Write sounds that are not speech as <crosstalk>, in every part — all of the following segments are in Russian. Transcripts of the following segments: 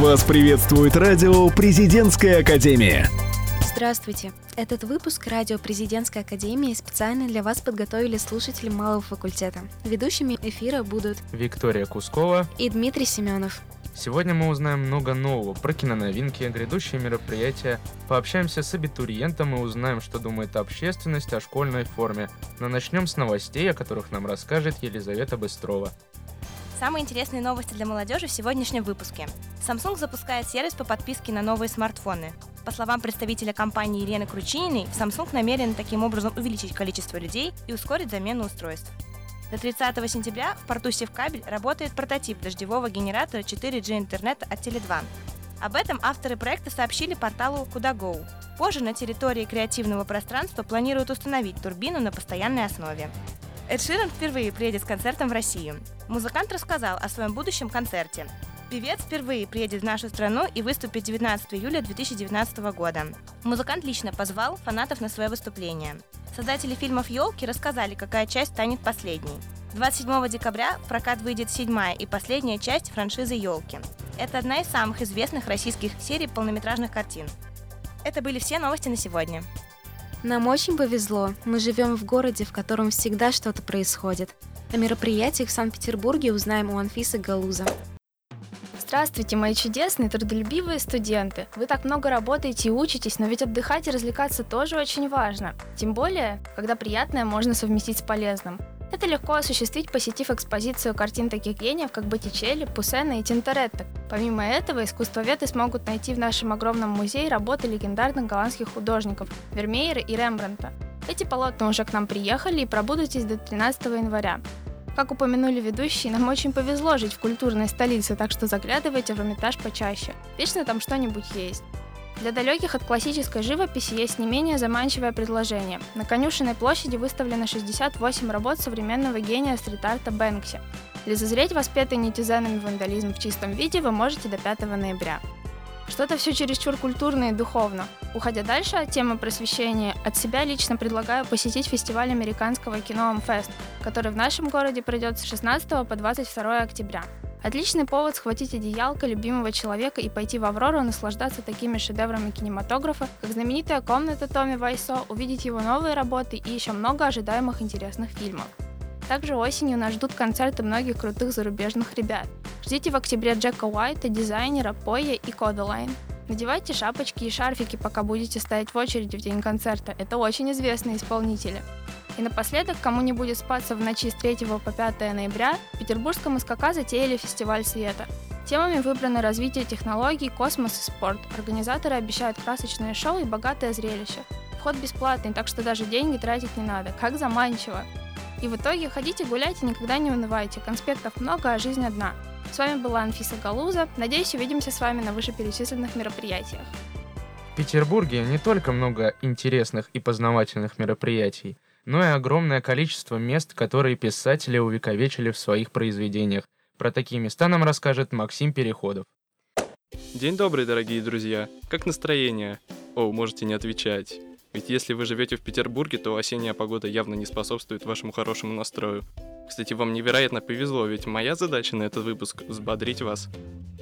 Вас приветствует радио «Президентская академия». Здравствуйте! Этот выпуск радио Президентской Академии специально для вас подготовили слушатели малого факультета. Ведущими эфира будут Виктория Кускова и Дмитрий Семенов. Сегодня мы узнаем много нового про киноновинки, грядущие мероприятия, пообщаемся с абитуриентом и узнаем, что думает общественность о школьной форме. Но начнем с новостей, о которых нам расскажет Елизавета Быстрова. Самые интересные новости для молодежи в сегодняшнем выпуске. Samsung запускает сервис по подписке на новые смартфоны. По словам представителя компании Елены Кручининой, Samsung намерен таким образом увеличить количество людей и ускорить замену устройств. До 30 сентября в порту Севкабель работает прототип дождевого генератора 4G интернета от Теле2. Об этом авторы проекта сообщили порталу Куда.Go. Позже на территории креативного пространства планируют установить турбину на постоянной основе. Эд Ширен впервые приедет с концертом в Россию. Музыкант рассказал о своем будущем концерте. Певец впервые приедет в нашу страну и выступит 19 июля 2019 года. Музыкант лично позвал фанатов на свое выступление. Создатели фильмов «Елки» рассказали, какая часть станет последней. 27 декабря в прокат выйдет седьмая и последняя часть франшизы «Елки». Это одна из самых известных российских серий полнометражных картин. Это были все новости на сегодня. Нам очень повезло. Мы живем в городе, в котором всегда что-то происходит. О мероприятиях в Санкт-Петербурге узнаем у Анфисы Галуза. Здравствуйте, мои чудесные, трудолюбивые студенты. Вы так много работаете и учитесь, но ведь отдыхать и развлекаться тоже очень важно. Тем более, когда приятное можно совместить с полезным. Это легко осуществить, посетив экспозицию картин таких гениев, как Боттичелли, Пуссена и Тинторетто. Помимо этого, искусствоведы смогут найти в нашем огромном музее работы легендарных голландских художников Вермеера и Рембранта. Эти полотна уже к нам приехали и пробудут здесь до 13 января. Как упомянули ведущие, нам очень повезло жить в культурной столице, так что заглядывайте в Эрмитаж почаще. Вечно там что-нибудь есть. Для далеких от классической живописи есть не менее заманчивое предложение. На Конюшенной площади выставлено 68 работ современного гения стрит-арта Бэнкси. Лицезреть воспетый нетизанами вандализм в чистом виде вы можете до 5 ноября. Что-то все чересчур культурно и духовно. Уходя дальше от темы просвещения, от себя лично предлагаю посетить фестиваль американского кино Амфест, который в нашем городе пройдет с 16 по 22 октября. Отличный повод схватить одеялко любимого человека и пойти в Аврору наслаждаться такими шедеврами кинематографа, как знаменитая комната Томми Вайсо, увидеть его новые работы и еще много ожидаемых интересных фильмов. Также осенью нас ждут концерты многих крутых зарубежных ребят. Ждите в октябре Джека Уайта, дизайнера, Поя и Кодалайн. Надевайте шапочки и шарфики, пока будете стоять в очереди в день концерта. Это очень известные исполнители. И напоследок, кому не будет спаться в ночи с 3 по 5 ноября, в Петербургском СКК затеяли фестиваль света. Темами выбраны развитие технологий, космос и спорт. Организаторы обещают красочное шоу и богатое зрелище. Вход бесплатный, так что даже деньги тратить не надо. Как заманчиво! И в итоге ходите гуляйте, никогда не унывайте. Конспектов много, а жизнь одна. С вами была Анфиса Галуза. Надеюсь, увидимся с вами на вышеперечисленных мероприятиях. В Петербурге не только много интересных и познавательных мероприятий, но и огромное количество мест, которые писатели увековечили в своих произведениях. Про такие места нам расскажет Максим Переходов. День добрый, дорогие друзья. Как настроение? О, можете не отвечать. Ведь если вы живете в Петербурге, то осенняя погода явно не способствует вашему хорошему настрою. Кстати, вам невероятно повезло, ведь моя задача на этот выпуск — взбодрить вас.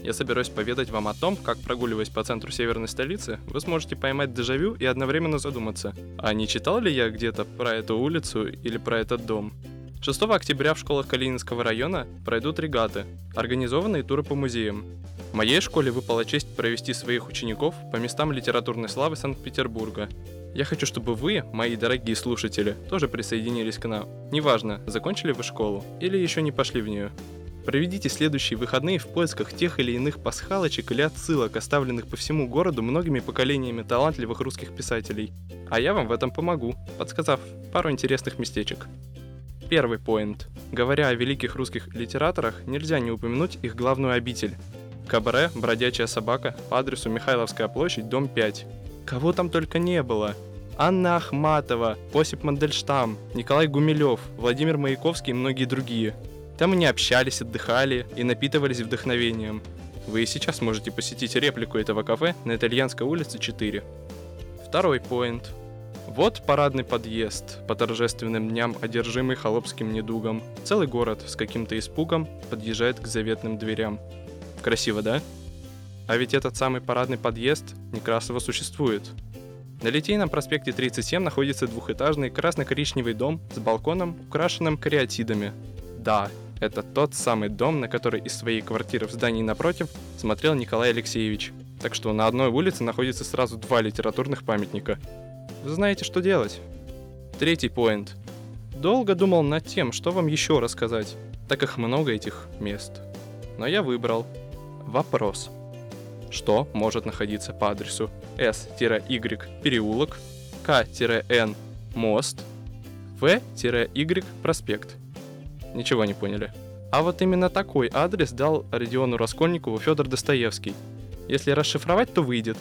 Я собираюсь поведать вам о том, как, прогуливаясь по центру северной столицы, вы сможете поймать дежавю и одновременно задуматься, а не читал ли я где-то про эту улицу или про этот дом? 6 октября в школах Калининского района пройдут регаты, организованные туры по музеям. В моей школе выпала честь провести своих учеников по местам литературной славы Санкт-Петербурга. Я хочу, чтобы вы, мои дорогие слушатели, тоже присоединились к нам. Неважно, закончили вы школу или еще не пошли в нее. Проведите следующие выходные в поисках тех или иных пасхалочек или отсылок, оставленных по всему городу многими поколениями талантливых русских писателей. А я вам в этом помогу, подсказав пару интересных местечек. Первый поинт. Говоря о великих русских литераторах, нельзя не упомянуть их главную обитель. Кабаре «Бродячая собака» по адресу Михайловская площадь, дом 5. Кого там только не было. Анна Ахматова, Осип Мандельштам, Николай Гумилев, Владимир Маяковский и многие другие. Там они общались, отдыхали и напитывались вдохновением. Вы и сейчас можете посетить реплику этого кафе на Итальянской улице 4. Второй поинт. Вот парадный подъезд, по торжественным дням одержимый холопским недугом. Целый город с каким-то испугом подъезжает к заветным дверям. Красиво, да? А ведь этот самый парадный подъезд Некрасова существует. На Литейном проспекте 37 находится двухэтажный красно-коричневый дом с балконом, украшенным кариатидами. Да, это тот самый дом, на который из своей квартиры в здании напротив смотрел Николай Алексеевич. Так что на одной улице находится сразу два литературных памятника. Вы знаете, что делать. Третий поинт. Долго думал над тем, что вам еще рассказать, так как много этих мест. Но я выбрал вопрос. Что может находиться по адресу S-Y переулок, К-Н мост, В-Y проспект? Ничего не поняли. А вот именно такой адрес дал Родиону Раскольникову Федор Достоевский. Если расшифровать, то выйдет.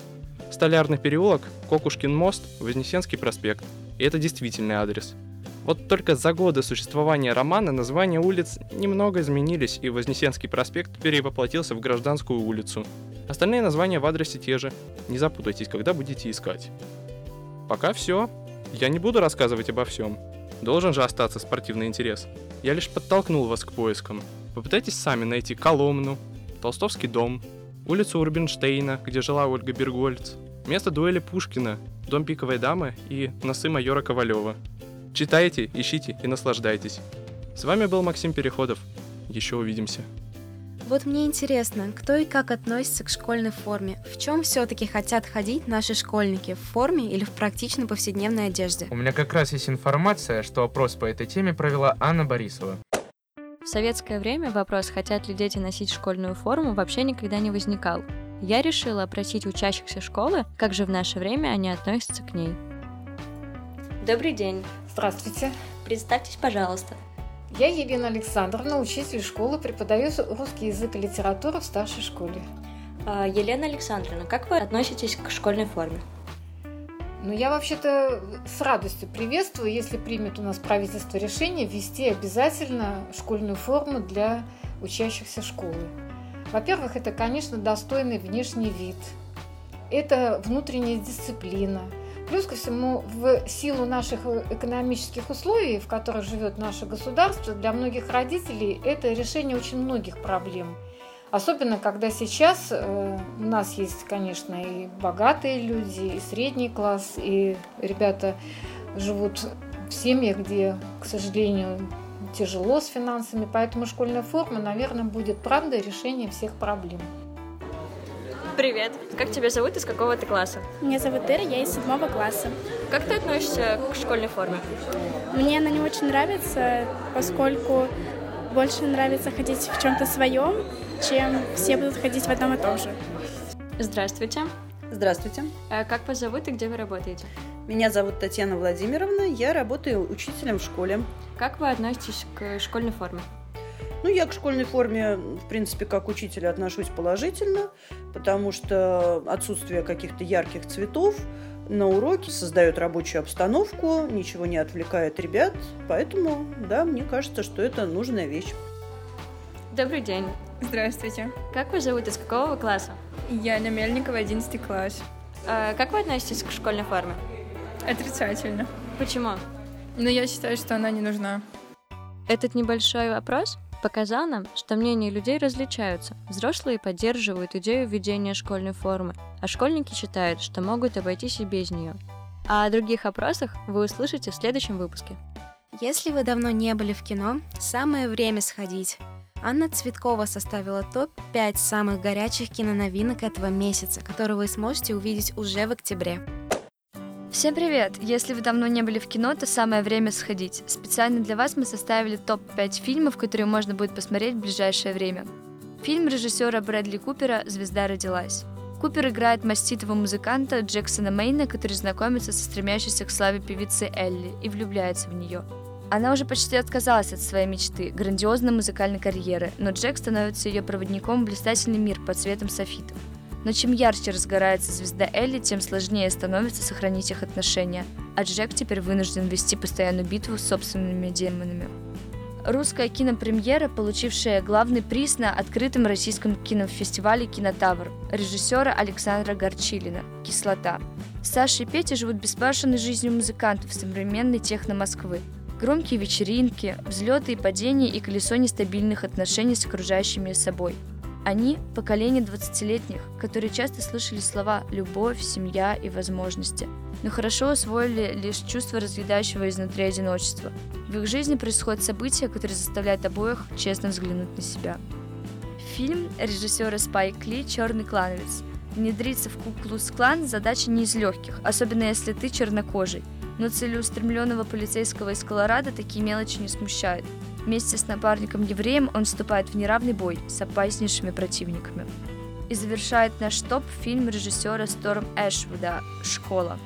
Столярный переулок, Кокушкин мост, Вознесенский проспект. И это действительный адрес. Вот только за годы существования романа названия улиц немного изменились, и Вознесенский проспект перевоплотился в Гражданскую улицу. Остальные названия в адресе те же. Не запутайтесь, когда будете искать. Пока все. Я не буду рассказывать обо всем. Должен же остаться спортивный интерес. Я лишь подтолкнул вас к поискам. Попытайтесь сами найти Коломну, Толстовский дом, улицу Урбинштейна, где жила Ольга Бергольц, место дуэли Пушкина, дом пиковой дамы и носы майора Ковалева. Читайте, ищите и наслаждайтесь. С вами был Максим Переходов. Еще увидимся. Вот мне интересно, кто и как относится к школьной форме? В чем все-таки хотят ходить наши школьники? В форме или в практичной повседневной одежде? У меня как раз есть информация, что опрос по этой теме провела Анна Борисова. В советское время вопрос, хотят ли дети носить школьную форму, вообще никогда не возникал. Я решила опросить учащихся школы, как же в наше время они относятся к ней. Добрый день. Здравствуйте. Представьтесь, пожалуйста. Я Елена Александровна, учитель школы, преподаю русский язык и литературу в старшей школе. А, Елена Александровна, как вы относитесь к школьной форме? Ну, я вообще-то с радостью приветствую, если примет у нас правительство решение ввести обязательно школьную форму для учащихся школы. Во-первых, это, конечно, достойный внешний вид. Это внутренняя дисциплина – Плюс ко всему, в силу наших экономических условий, в которых живет наше государство, для многих родителей это решение очень многих проблем. Особенно, когда сейчас э, у нас есть, конечно, и богатые люди, и средний класс, и ребята живут в семьях, где, к сожалению, тяжело с финансами, поэтому школьная форма, наверное, будет правда решением всех проблем. Привет. Как тебя зовут, из какого ты класса? Меня зовут Ира, я из седьмого класса. Как ты относишься к школьной форме? Мне она не очень нравится, поскольку больше нравится ходить в чем-то своем, чем все будут ходить в одном и том же. Здравствуйте. Здравствуйте. А как вас зовут и где вы работаете? Меня зовут Татьяна Владимировна, я работаю учителем в школе. Как вы относитесь к школьной форме? Ну, я к школьной форме, в принципе, как учитель отношусь положительно, потому что отсутствие каких-то ярких цветов на уроке создает рабочую обстановку, ничего не отвлекает ребят, поэтому, да, мне кажется, что это нужная вещь. Добрый день. Здравствуйте. Как вас зовут, из какого вы класса? Яна Мельникова, 11 класс. А как вы относитесь к школьной форме? Отрицательно. Почему? Ну, я считаю, что она не нужна. Этот небольшой вопрос показал нам, что мнения людей различаются. Взрослые поддерживают идею введения школьной формы, а школьники считают, что могут обойтись и без нее. А о других опросах вы услышите в следующем выпуске. Если вы давно не были в кино, самое время сходить. Анна Цветкова составила топ-5 самых горячих киноновинок этого месяца, которые вы сможете увидеть уже в октябре. Всем привет! Если вы давно не были в кино, то самое время сходить. Специально для вас мы составили топ-5 фильмов, которые можно будет посмотреть в ближайшее время. Фильм режиссера Брэдли Купера «Звезда родилась». Купер играет маститого музыканта Джексона Мейна, который знакомится со стремящейся к славе певицей Элли и влюбляется в нее. Она уже почти отказалась от своей мечты – грандиозной музыкальной карьеры, но Джек становится ее проводником в блистательный мир под цветом софитов. Но чем ярче разгорается звезда Элли, тем сложнее становится сохранить их отношения, а Джек теперь вынужден вести постоянную битву с собственными демонами. Русская кинопремьера, получившая главный приз на открытом российском кинофестивале «Кинотавр» режиссера Александра Горчилина «Кислота». Саша и Петя живут беспашенной жизнью музыкантов современной техно-Москвы. Громкие вечеринки, взлеты и падения и колесо нестабильных отношений с окружающими собой – Они – поколение 20-летних, которые часто слышали слова «любовь», «семья» и «возможности», но хорошо освоили лишь чувство разъедающего изнутри одиночества. В их жизни происходят события, которые заставляют обоих честно взглянуть на себя. Фильм режиссера Спайк Ли «Черный клановец». Внедриться в Куклус-клан задача не из легких, особенно если ты чернокожий. Но целеустремленного полицейского из Колорадо такие мелочи не смущают. Вместе с напарником-евреем он вступает в неравный бой с опаснейшими противниками. И завершает наш топ фильм режиссера Сторм Эшвуда «Школа».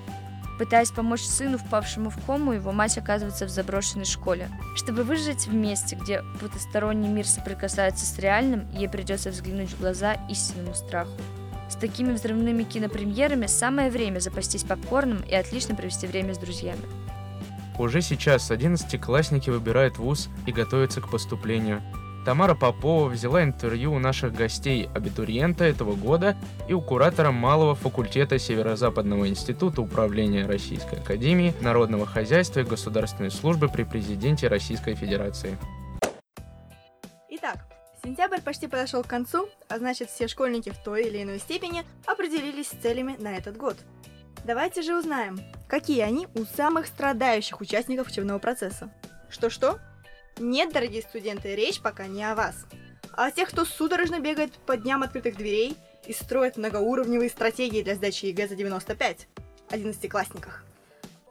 Пытаясь помочь сыну, впавшему в кому, его мать оказывается в заброшенной школе. Чтобы выжить в месте, где потусторонний мир соприкасается с реальным, ей придется взглянуть в глаза истинному страху. С такими взрывными кинопремьерами самое время запастись попкорном и отлично провести время с друзьями. Уже сейчас 11-классники выбирают вуз и готовятся к поступлению. Тамара Попова взяла интервью у наших гостей, абитуриента этого года и у куратора малого факультета Северо-Западного института управления Российской Академии Народного хозяйства и государственной службы при президенте Российской Федерации. Итак, сентябрь почти подошел к концу, а значит все школьники в той или иной степени определились с целями на этот год. Давайте же узнаем, какие они у самых страдающих участников учебного процесса. Что-что? Нет, дорогие студенты, речь пока не о вас, а о тех, кто судорожно бегает по дням открытых дверей и строит многоуровневые стратегии для сдачи ЕГЭ за 95, 11-классниках.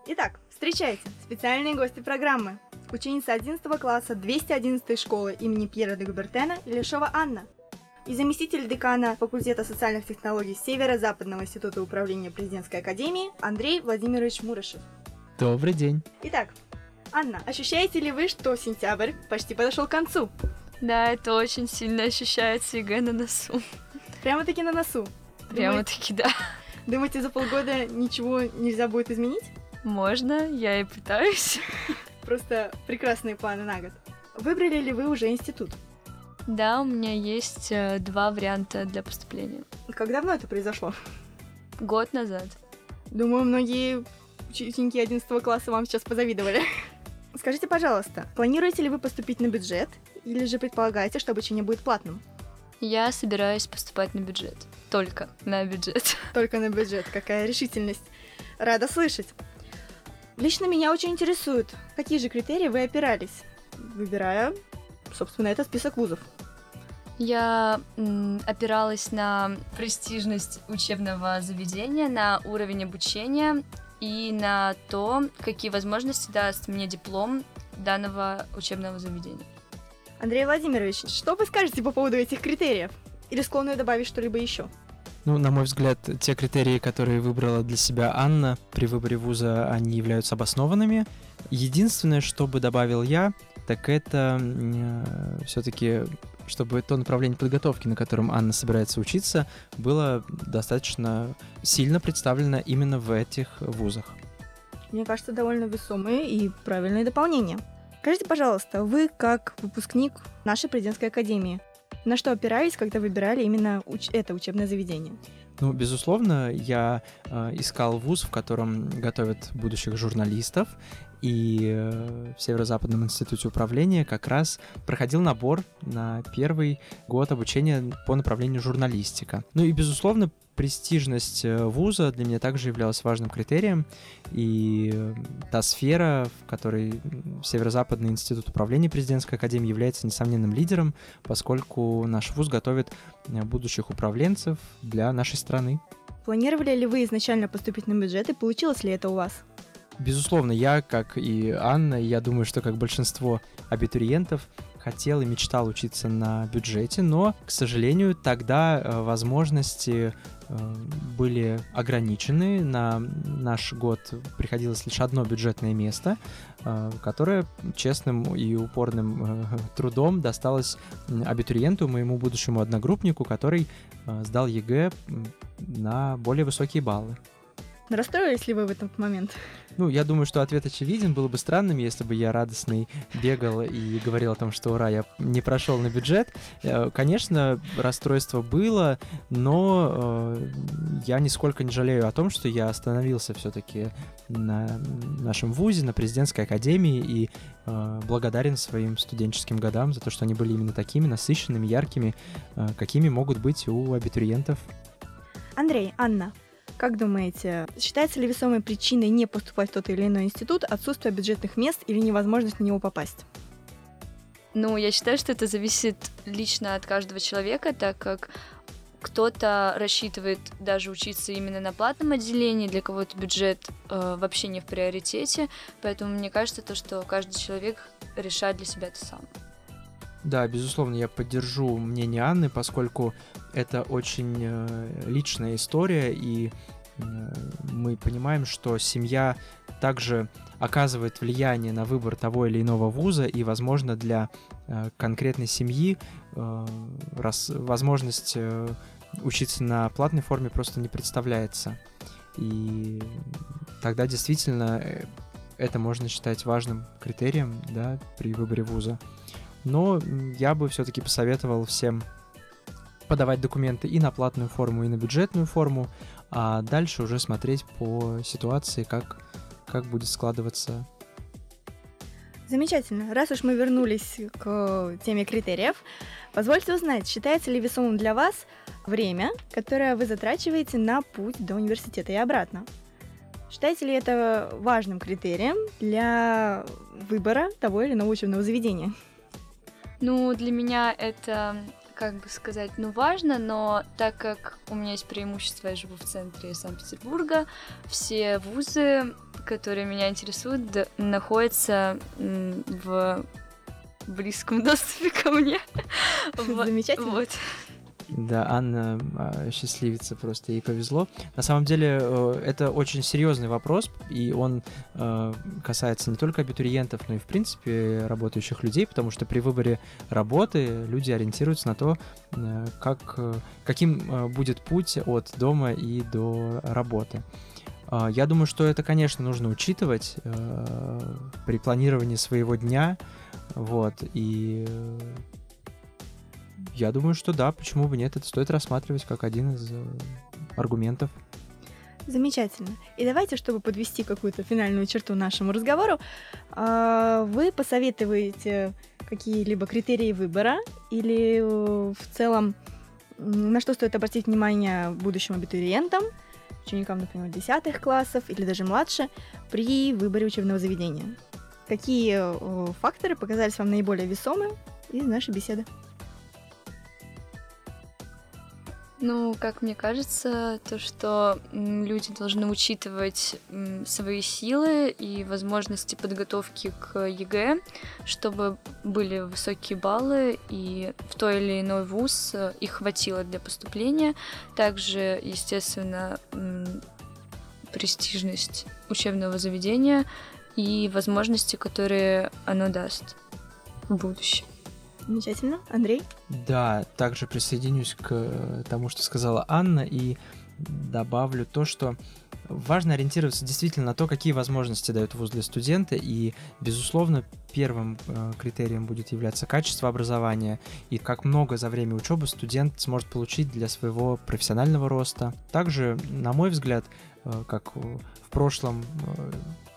Итак, встречайте, специальные гости программы. Ученица 11 класса 211 школы имени Пьера де Кубертена Лешова Анна – и заместитель декана факультета социальных технологий Северо-Западного института управления президентской академии Андрей Владимирович Мурашев. Добрый день. Итак, Анна, ощущаете ли вы, что сентябрь почти подошел к концу? Да, это очень сильно ощущается ЕГЭ на носу. Прямо-таки на носу? Прямо-таки, да. Думаете, за полгода ничего нельзя будет изменить? Можно, я и пытаюсь. Просто прекрасные планы на год. Выбрали ли вы уже институт? Да, у меня есть э, два варианта для поступления. Как давно это произошло? Год назад. Думаю, многие ученики 11 класса вам сейчас позавидовали. <laughs> Скажите, пожалуйста, планируете ли вы поступить на бюджет или же предполагаете, что обучение будет платным? Я собираюсь поступать на бюджет. Только на бюджет. <laughs> Только на бюджет. Какая решительность. Рада слышать. Лично меня очень интересует, какие же критерии вы опирались, выбирая собственно, это список вузов. Я м, опиралась на престижность учебного заведения, на уровень обучения и на то, какие возможности даст мне диплом данного учебного заведения. Андрей Владимирович, что вы скажете по поводу этих критериев? Или склонны добавить что-либо еще? Ну, на мой взгляд, те критерии, которые выбрала для себя Анна при выборе вуза, они являются обоснованными. Единственное, что бы добавил я, так это э, все-таки, чтобы то направление подготовки, на котором Анна собирается учиться, было достаточно сильно представлено именно в этих вузах. Мне кажется, довольно весомые и правильные дополнения. Скажите, пожалуйста, вы как выпускник нашей президентской академии, на что опирались, когда выбирали именно уч- это учебное заведение? Ну, безусловно, я э, искал вуз, в котором готовят будущих журналистов, и э, в Северо-Западном институте управления как раз проходил набор на первый год обучения по направлению журналистика. Ну и, безусловно, престижность э, вуза для меня также являлась важным критерием, и э, та сфера, в которой Северо-Западный институт управления президентской академии является несомненным лидером, поскольку наш вуз готовит будущих управленцев для нашей страны. Планировали ли вы изначально поступить на бюджет и получилось ли это у вас? Безусловно, я, как и Анна, я думаю, что как большинство абитуриентов, хотел и мечтал учиться на бюджете, но, к сожалению, тогда э, возможности э, были ограничены. На наш год приходилось лишь одно бюджетное место, э, которое честным и упорным трудом досталось абитуриенту, моему будущему одногруппнику, который сдал ЕГЭ на более высокие баллы. Расстроились ли вы в этот момент? Ну, я думаю, что ответ очевиден. Было бы странным, если бы я радостный бегал и говорил о том, что ура, я не прошел на бюджет. Э, конечно, расстройство было, но э, я нисколько не жалею о том, что я остановился все-таки на нашем вузе, на президентской академии и э, благодарен своим студенческим годам за то, что они были именно такими насыщенными, яркими, какими могут быть у абитуриентов. Андрей, Анна, как думаете, считается ли весомой причиной не поступать в тот или иной институт отсутствие бюджетных мест или невозможность на него попасть? Ну, я считаю, что это зависит лично от каждого человека, так как кто-то рассчитывает даже учиться именно на платном отделении, для кого-то бюджет э, вообще не в приоритете, поэтому мне кажется то, что каждый человек решает для себя это сам. Да, безусловно, я поддержу мнение Анны, поскольку это очень э, личная история, и э, мы понимаем, что семья также оказывает влияние на выбор того или иного вуза, и, возможно, для э, конкретной семьи возможность учиться на платной форме просто не представляется. И тогда действительно это можно считать важным критерием да, при выборе вуза. Но я бы все-таки посоветовал всем подавать документы и на платную форму, и на бюджетную форму, а дальше уже смотреть по ситуации, как, как будет складываться. Замечательно. Раз уж мы вернулись к теме критериев, позвольте узнать, считается ли весомым для вас время, которое вы затрачиваете на путь до университета и обратно? Считаете ли это важным критерием для выбора того или иного учебного заведения? Ну, для меня это, как бы сказать, ну, важно, но так как у меня есть преимущество, я живу в центре Санкт-Петербурга, все вузы, которые меня интересуют, находятся в близком <laughs> доступе ко мне. <laughs> Замечательно. Вот. Да, Анна а, счастливица просто, ей повезло. На самом деле э, это очень серьезный вопрос, и он э, касается не только абитуриентов, но и, в принципе, работающих людей, потому что при выборе работы люди ориентируются на то, э, как, каким будет путь от дома и до работы. А, я думаю, что это, конечно, нужно учитывать при планировании своего дня, вот, и я думаю, что да, почему бы нет, это стоит рассматривать как один из э, аргументов. Замечательно. И давайте, чтобы подвести какую-то финальную черту нашему разговору, а, вы посоветуете какие-либо критерии выбора или э, в целом на что стоит обратить внимание будущим абитуриентам, ученикам, например, десятых классов или даже младше при выборе учебного заведения? Какие э, факторы показались вам наиболее весомы из нашей беседы? Ну, как мне кажется, то, что люди должны учитывать свои силы и возможности подготовки к ЕГЭ, чтобы были высокие баллы, и в той или иной вуз э, их хватило для поступления. Также, естественно, престижность учебного заведения и возможности, которые оно даст в будущем. Замечательно. Андрей? Да, также присоединюсь к тому, что сказала Анна, и добавлю то, что важно ориентироваться действительно на то, какие возможности дает вуз для студента, и, безусловно, первым э, критерием будет являться качество образования и как много за время учебы студент сможет получить для своего профессионального роста. Также, на мой взгляд, э, как в прошлом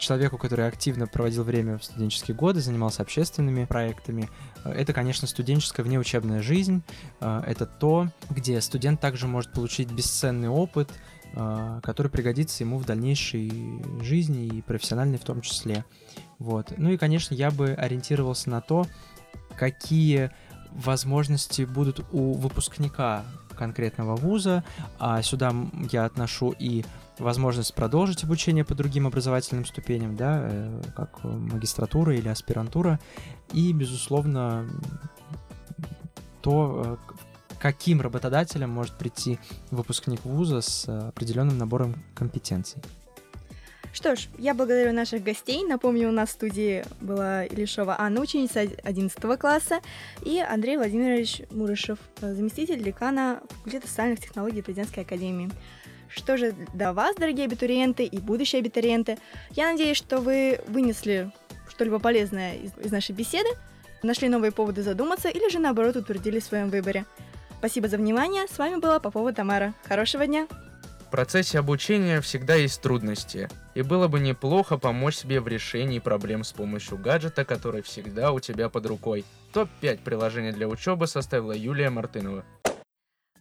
человеку, который активно проводил время в студенческие годы, занимался общественными проектами. Э, это, конечно, студенческая внеучебная жизнь. Э, это то, где студент также может получить бесценный опыт, э, который пригодится ему в дальнейшей жизни и профессиональной в том числе. Вот. Ну и, конечно, я бы ориентировался на то, какие возможности будут у выпускника конкретного вуза, а сюда я отношу и возможность продолжить обучение по другим образовательным ступеням, да, э, как магистратура или аспирантура, и, безусловно, то, э, каким работодателем может прийти выпускник вуза с определенным набором компетенций. Что ж, я благодарю наших гостей. Напомню, у нас в студии была Илишова Анна, ученица 11 класса, и Андрей Владимирович Мурышев, заместитель декана факультета социальных технологий Президентской академии. Что же до вас, дорогие абитуриенты и будущие абитуриенты? Я надеюсь, что вы вынесли что-либо полезное из нашей беседы, нашли новые поводы задуматься или же наоборот утвердили в своем выборе. Спасибо за внимание. С вами была Попова Тамара. Хорошего дня! В процессе обучения всегда есть трудности, и было бы неплохо помочь себе в решении проблем с помощью гаджета, который всегда у тебя под рукой. Топ-5 приложений для учебы составила Юлия Мартынова.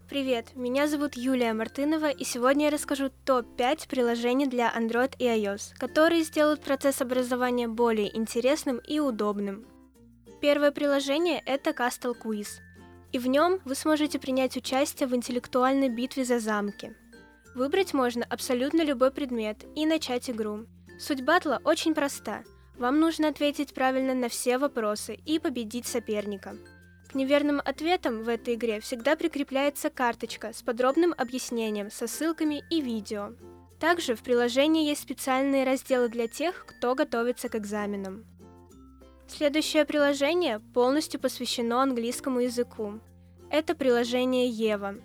Привет, меня зовут Юлия Мартынова, и сегодня я расскажу топ-5 приложений для Android и iOS, которые сделают процесс образования более интересным и удобным. Первое приложение – это Castle Quiz, и в нем вы сможете принять участие в интеллектуальной битве за замки. Выбрать можно абсолютно любой предмет и начать игру. Суть батла очень проста. Вам нужно ответить правильно на все вопросы и победить соперника – к неверным ответам в этой игре всегда прикрепляется карточка с подробным объяснением, со ссылками и видео. Также в приложении есть специальные разделы для тех, кто готовится к экзаменам. Следующее приложение полностью посвящено английскому языку. Это приложение Ева.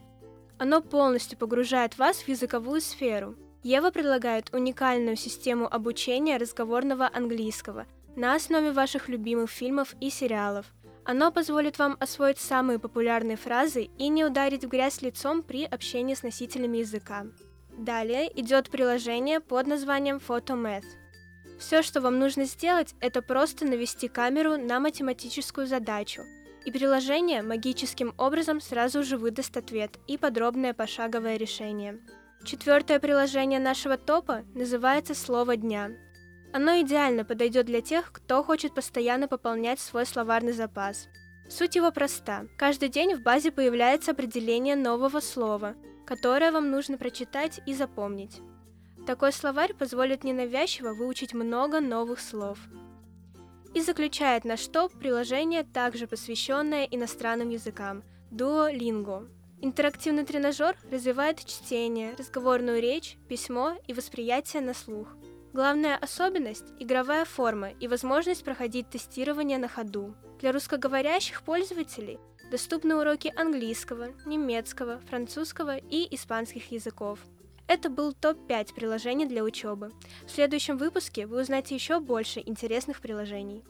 Оно полностью погружает вас в языковую сферу. Ева предлагает уникальную систему обучения разговорного английского на основе ваших любимых фильмов и сериалов, оно позволит вам освоить самые популярные фразы и не ударить в грязь лицом при общении с носителями языка. Далее идет приложение под названием PhotoMath. Все, что вам нужно сделать, это просто навести камеру на математическую задачу, и приложение магическим образом сразу же выдаст ответ и подробное пошаговое решение. Четвертое приложение нашего топа называется «Слово дня». Оно идеально подойдет для тех, кто хочет постоянно пополнять свой словарный запас. Суть его проста. Каждый день в базе появляется определение нового слова, которое вам нужно прочитать и запомнить. Такой словарь позволит ненавязчиво выучить много новых слов. И заключает наш топ приложение, также посвященное иностранным языкам – Duolingo. Интерактивный тренажер развивает чтение, разговорную речь, письмо и восприятие на слух – Главная особенность – игровая форма и возможность проходить тестирование на ходу. Для русскоговорящих пользователей доступны уроки английского, немецкого, французского и испанских языков. Это был топ-5 приложений для учебы. В следующем выпуске вы узнаете еще больше интересных приложений.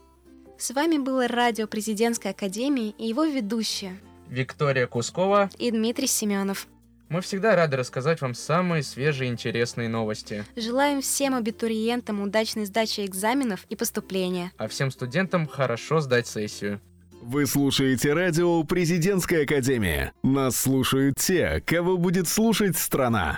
С вами было радио Президентской Академии и его ведущие Виктория Кускова и Дмитрий Семенов. Мы всегда рады рассказать вам самые свежие и интересные новости. Желаем всем абитуриентам удачной сдачи экзаменов и поступления. А всем студентам хорошо сдать сессию. Вы слушаете радио «Президентская академия». Нас слушают те, кого будет слушать страна.